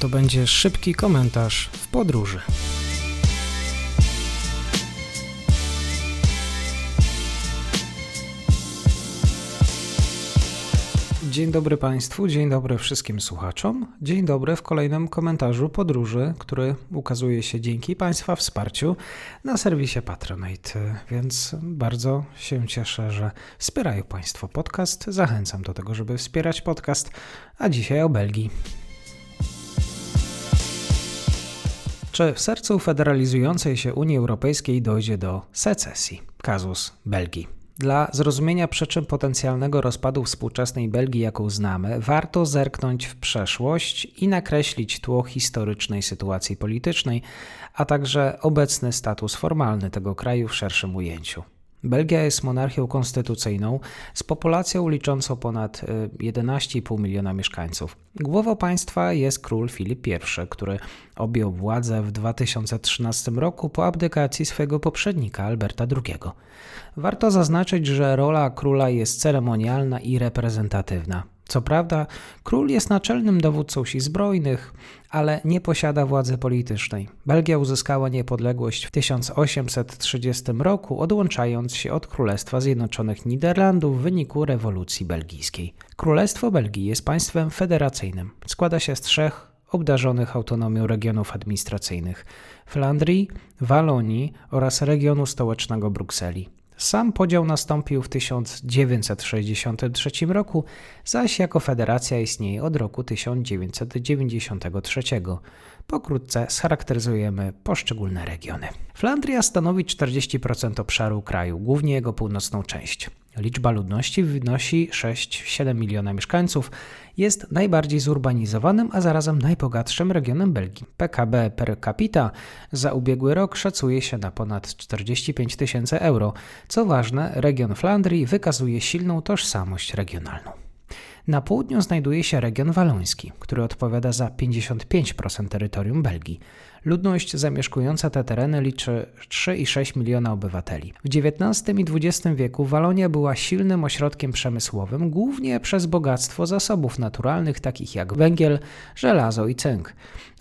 To będzie szybki komentarz w podróży. Dzień dobry Państwu, dzień dobry wszystkim słuchaczom. Dzień dobry w kolejnym komentarzu podróży, który ukazuje się dzięki Państwa wsparciu na serwisie Patronite. Więc bardzo się cieszę, że wspierają Państwo podcast. Zachęcam do tego, żeby wspierać podcast, a dzisiaj o Belgii. Czy w sercu federalizującej się Unii Europejskiej dojdzie do secesji? Kazus Belgii. Dla zrozumienia przyczyn potencjalnego rozpadu współczesnej Belgii, jaką znamy, warto zerknąć w przeszłość i nakreślić tło historycznej sytuacji politycznej, a także obecny status formalny tego kraju w szerszym ujęciu. Belgia jest monarchią konstytucyjną z populacją liczącą ponad 11,5 y, miliona mieszkańców. Głową państwa jest król Filip I, który objął władzę w 2013 roku po abdykacji swojego poprzednika Alberta II. Warto zaznaczyć, że rola króla jest ceremonialna i reprezentatywna. Co prawda, król jest naczelnym dowódcą sił zbrojnych, ale nie posiada władzy politycznej. Belgia uzyskała niepodległość w 1830 roku, odłączając się od Królestwa Zjednoczonych Niderlandów w wyniku rewolucji belgijskiej. Królestwo Belgii jest państwem federacyjnym. Składa się z trzech obdarzonych autonomią regionów administracyjnych: Flandrii, Walonii oraz regionu stołecznego Brukseli. Sam podział nastąpił w 1963 roku, zaś jako federacja istnieje od roku 1993. Pokrótce scharakteryzujemy poszczególne regiony. Flandria stanowi 40% obszaru kraju, głównie jego północną część. Liczba ludności wynosi 6-7 miliona mieszkańców. Jest najbardziej zurbanizowanym, a zarazem najbogatszym regionem Belgii. PKB per capita za ubiegły rok szacuje się na ponad 45 tysięcy euro. Co ważne, region Flandrii wykazuje silną tożsamość regionalną. Na południu znajduje się region waloński, który odpowiada za 55% terytorium Belgii. Ludność zamieszkująca te tereny liczy 3,6 miliona obywateli. W XIX i XX wieku Walonia była silnym ośrodkiem przemysłowym, głównie przez bogactwo zasobów naturalnych takich jak węgiel, żelazo i cynk.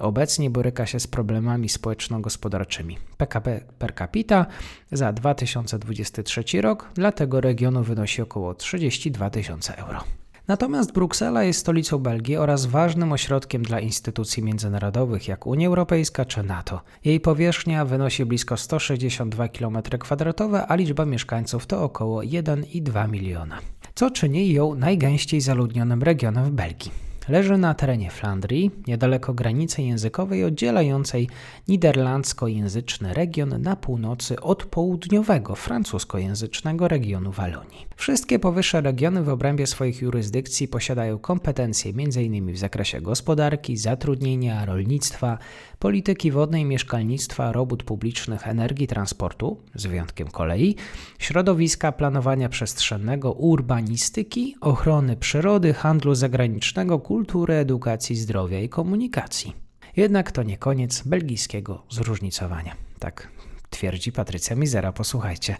Obecnie boryka się z problemami społeczno-gospodarczymi. PKB per capita za 2023 rok dla tego regionu wynosi około 32 tysiące euro. Natomiast Bruksela jest stolicą Belgii oraz ważnym ośrodkiem dla instytucji międzynarodowych jak Unia Europejska czy NATO. Jej powierzchnia wynosi blisko 162 km2, a liczba mieszkańców to około 1,2 miliona, co czyni ją najgęściej zaludnionym regionem w Belgii. Leży na terenie Flandrii, niedaleko granicy językowej oddzielającej niderlandzkojęzyczny region na północy od południowego francuskojęzycznego regionu Walonii. Wszystkie powyższe regiony w obrębie swoich jurysdykcji posiadają kompetencje m.in. w zakresie gospodarki, zatrudnienia, rolnictwa, polityki wodnej, mieszkalnictwa, robót publicznych, energii, transportu, z wyjątkiem kolei, środowiska, planowania przestrzennego, urbanistyki, ochrony przyrody, handlu zagranicznego, kultury, edukacji, zdrowia i komunikacji. Jednak to nie koniec belgijskiego zróżnicowania. Tak twierdzi Patrycja Mizera. Posłuchajcie.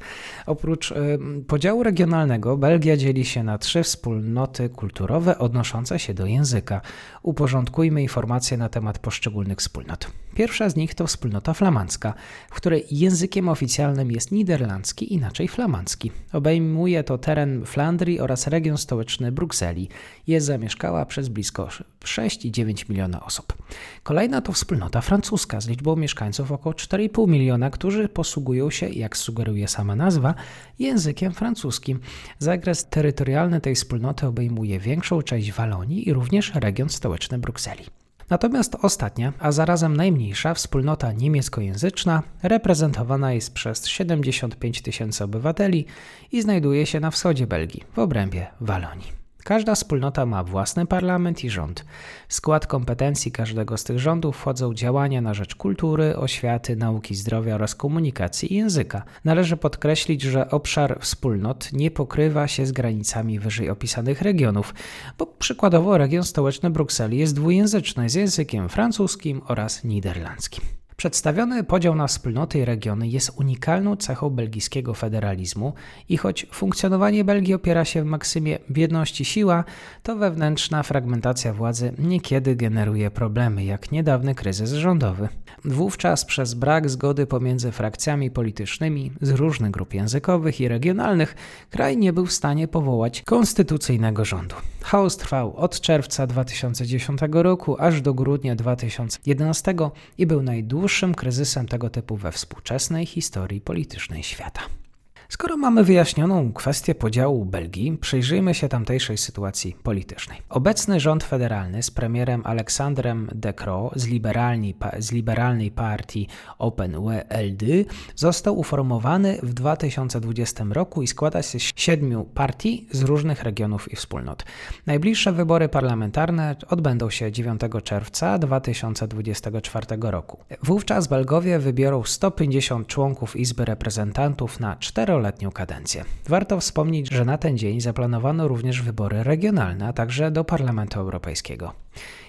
Oprócz y, podziału regionalnego, Belgia dzieli się na trzy wspólnoty kulturowe odnoszące się do języka. Uporządkujmy informacje na temat poszczególnych wspólnot. Pierwsza z nich to wspólnota flamandzka, w której językiem oficjalnym jest niderlandzki, inaczej flamandzki. Obejmuje to teren Flandrii oraz region stołeczny Brukseli. Jest zamieszkała przez blisko 6,9 miliona osób. Kolejna to wspólnota francuska z liczbą mieszkańców około 4,5 miliona, którzy posługują się, jak sugeruje sama nazwa, językiem francuskim. Zakres terytorialny tej wspólnoty obejmuje większą część Walonii i również region stołeczny Brukseli. Natomiast ostatnia, a zarazem najmniejsza wspólnota niemieckojęzyczna reprezentowana jest przez 75 tysięcy obywateli i znajduje się na wschodzie Belgii, w obrębie Walonii. Każda wspólnota ma własny parlament i rząd. W skład kompetencji każdego z tych rządów wchodzą działania na rzecz kultury, oświaty, nauki zdrowia oraz komunikacji i języka. Należy podkreślić, że obszar wspólnot nie pokrywa się z granicami wyżej opisanych regionów, bo przykładowo region stołeczny Brukseli jest dwujęzyczny z językiem francuskim oraz niderlandzkim. Przedstawiony podział na wspólnoty i regiony jest unikalną cechą belgijskiego federalizmu i choć funkcjonowanie Belgii opiera się w maksymie w jedności siła, to wewnętrzna fragmentacja władzy niekiedy generuje problemy, jak niedawny kryzys rządowy. Wówczas przez brak zgody pomiędzy frakcjami politycznymi z różnych grup językowych i regionalnych kraj nie był w stanie powołać konstytucyjnego rządu. Chaos trwał od czerwca 2010 roku aż do grudnia 2011 i był najdłuższym kryzysem tego typu we współczesnej historii politycznej świata. Skoro mamy wyjaśnioną kwestię podziału Belgii, przyjrzyjmy się tamtejszej sytuacji politycznej. Obecny rząd federalny z premierem Aleksandrem De Croo z, z liberalnej partii Open WLD został uformowany w 2020 roku i składa się z siedmiu partii z różnych regionów i wspólnot. Najbliższe wybory parlamentarne odbędą się 9 czerwca 2024 roku. Wówczas Belgowie wybiorą 150 członków Izby Reprezentantów na 4 czteroletnią kadencję. Warto wspomnieć, że na ten dzień zaplanowano również wybory regionalne, a także do Parlamentu Europejskiego.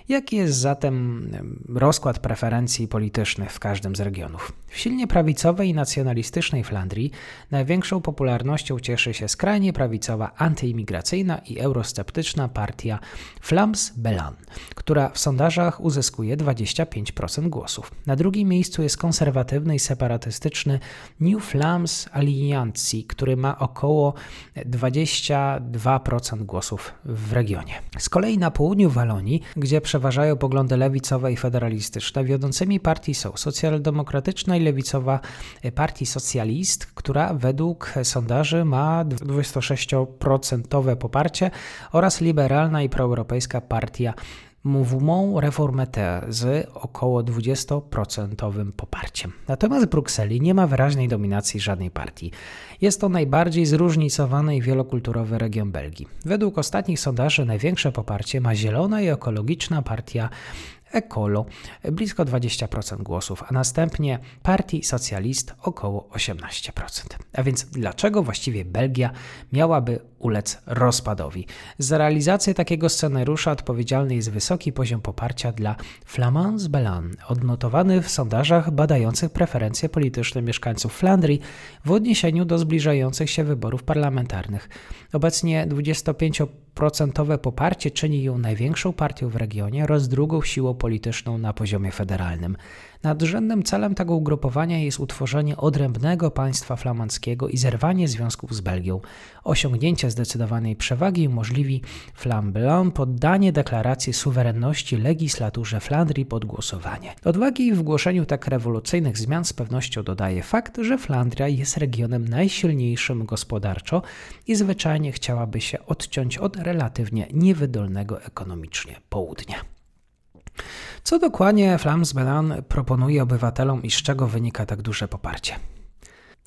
Jaki jest zatem rozkład preferencji politycznych w każdym z regionów? W silnie prawicowej i nacjonalistycznej Flandrii największą popularnością cieszy się skrajnie prawicowa, antyimigracyjna i eurosceptyczna partia Flams Belan, która w sondażach uzyskuje 25% głosów. Na drugim miejscu jest konserwatywny i separatystyczny New Flams Alliancji, który ma około 22% głosów w regionie. Z kolei na południu Walonii, gdzie przeważają poglądy lewicowe i federalistyczne. Wiodącymi partii są socjaldemokratyczna i lewicowa partii Socjalist, która według sondaży ma 26% poparcie oraz liberalna i proeuropejska partia Mouvement Reformateur z około 20% poparciem. Natomiast w Brukseli nie ma wyraźnej dominacji żadnej partii. Jest to najbardziej zróżnicowany i wielokulturowy region Belgii. Według ostatnich sondaży największe poparcie ma zielona i ekologiczna partia Ekolo blisko 20% głosów, a następnie Partii Socjalist około 18%. A więc dlaczego właściwie Belgia miałaby ulec rozpadowi? Za realizację takiego scenariusza odpowiedzialny jest wysoki poziom poparcia dla Flamands Belan, odnotowany w sondażach badających preferencje polityczne mieszkańców Flandrii w odniesieniu do zbliżających się wyborów parlamentarnych. Obecnie 25 procentowe poparcie czyni ją największą partią w regionie oraz drugą siłą polityczną na poziomie federalnym. Nadrzędnym celem tego ugrupowania jest utworzenie odrębnego państwa flamandzkiego i zerwanie związków z Belgią. Osiągnięcie zdecydowanej przewagi umożliwi Flambelon poddanie deklaracji suwerenności legislaturze Flandrii pod głosowanie. Odwagi w głoszeniu tak rewolucyjnych zmian z pewnością dodaje fakt, że Flandria jest regionem najsilniejszym gospodarczo i zwyczajnie chciałaby się odciąć od relatywnie niewydolnego ekonomicznie południa. Co dokładnie Flams Belan proponuje obywatelom i z czego wynika tak duże poparcie?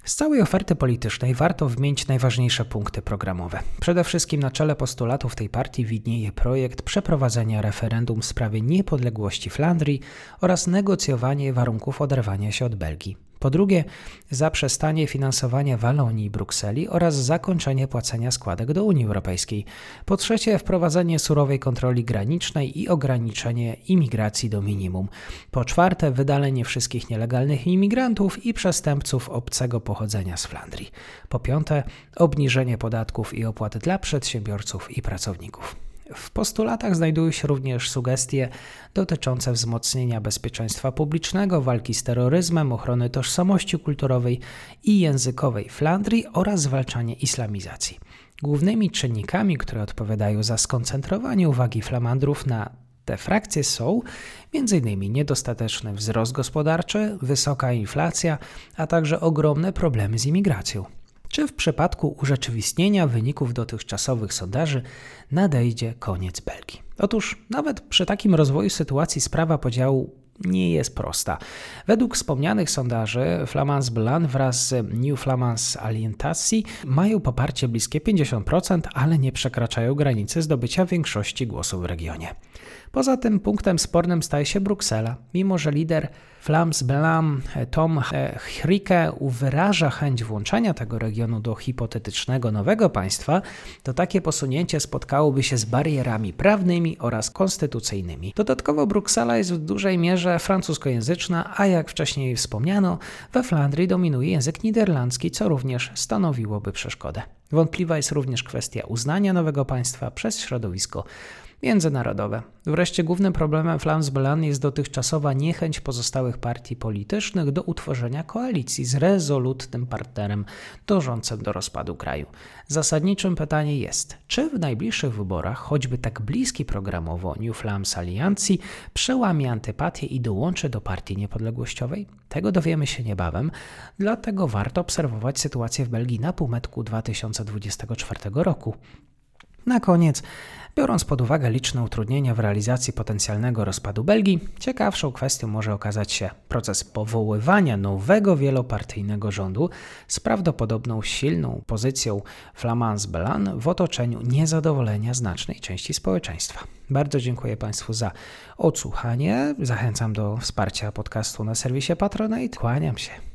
Z całej oferty politycznej warto wymienić najważniejsze punkty programowe. Przede wszystkim na czele postulatów tej partii widnieje projekt przeprowadzenia referendum w sprawie niepodległości Flandrii oraz negocjowanie warunków oderwania się od Belgii. Po drugie, zaprzestanie finansowania Walonii i Brukseli oraz zakończenie płacenia składek do Unii Europejskiej. Po trzecie, wprowadzenie surowej kontroli granicznej i ograniczenie imigracji do minimum. Po czwarte, wydalenie wszystkich nielegalnych imigrantów i przestępców obcego pochodzenia z Flandrii. Po piąte, obniżenie podatków i opłat dla przedsiębiorców i pracowników. W postulatach znajdują się również sugestie dotyczące wzmocnienia bezpieczeństwa publicznego, walki z terroryzmem, ochrony tożsamości kulturowej i językowej Flandrii oraz zwalczanie islamizacji. Głównymi czynnikami, które odpowiadają za skoncentrowanie uwagi flamandrów na te frakcje są m.in. niedostateczny wzrost gospodarczy, wysoka inflacja, a także ogromne problemy z imigracją. Czy w przypadku urzeczywistnienia wyników dotychczasowych sondaży nadejdzie koniec Belgii? Otóż nawet przy takim rozwoju sytuacji sprawa podziału nie jest prosta. Według wspomnianych sondaży Flamans Blanc wraz z New Flamans Alliantacji mają poparcie bliskie 50%, ale nie przekraczają granicy zdobycia większości głosów w regionie. Poza tym punktem spornym staje się Bruksela, mimo że lider Flams Blam Tom Hrike wyraża chęć włączenia tego regionu do hipotetycznego nowego państwa, to takie posunięcie spotkałoby się z barierami prawnymi oraz konstytucyjnymi. Dodatkowo Bruksela jest w dużej mierze francuskojęzyczna, a jak wcześniej wspomniano, we Flandrii dominuje język niderlandzki, co również stanowiłoby przeszkodę. Wątpliwa jest również kwestia uznania nowego państwa przez środowisko międzynarodowe. Wreszcie głównym problemem Flamsbelan jest dotychczasowa niechęć pozostałych partii politycznych do utworzenia koalicji z rezolutnym partnerem dążącym do rozpadu kraju. Zasadniczym pytanie jest, czy w najbliższych wyborach, choćby tak bliski programowo New Flams Aliancji, przełamie antypatię i dołączy do partii niepodległościowej? Tego dowiemy się niebawem, dlatego warto obserwować sytuację w Belgii na półmetku 2024 roku. Na koniec Biorąc pod uwagę liczne utrudnienia w realizacji potencjalnego rozpadu Belgii, ciekawszą kwestią może okazać się proces powoływania nowego wielopartyjnego rządu z prawdopodobną silną pozycją Flamand Belan w otoczeniu niezadowolenia znacznej części społeczeństwa. Bardzo dziękuję Państwu za odsłuchanie. Zachęcam do wsparcia podcastu na serwisie Patronite. Kłaniam się.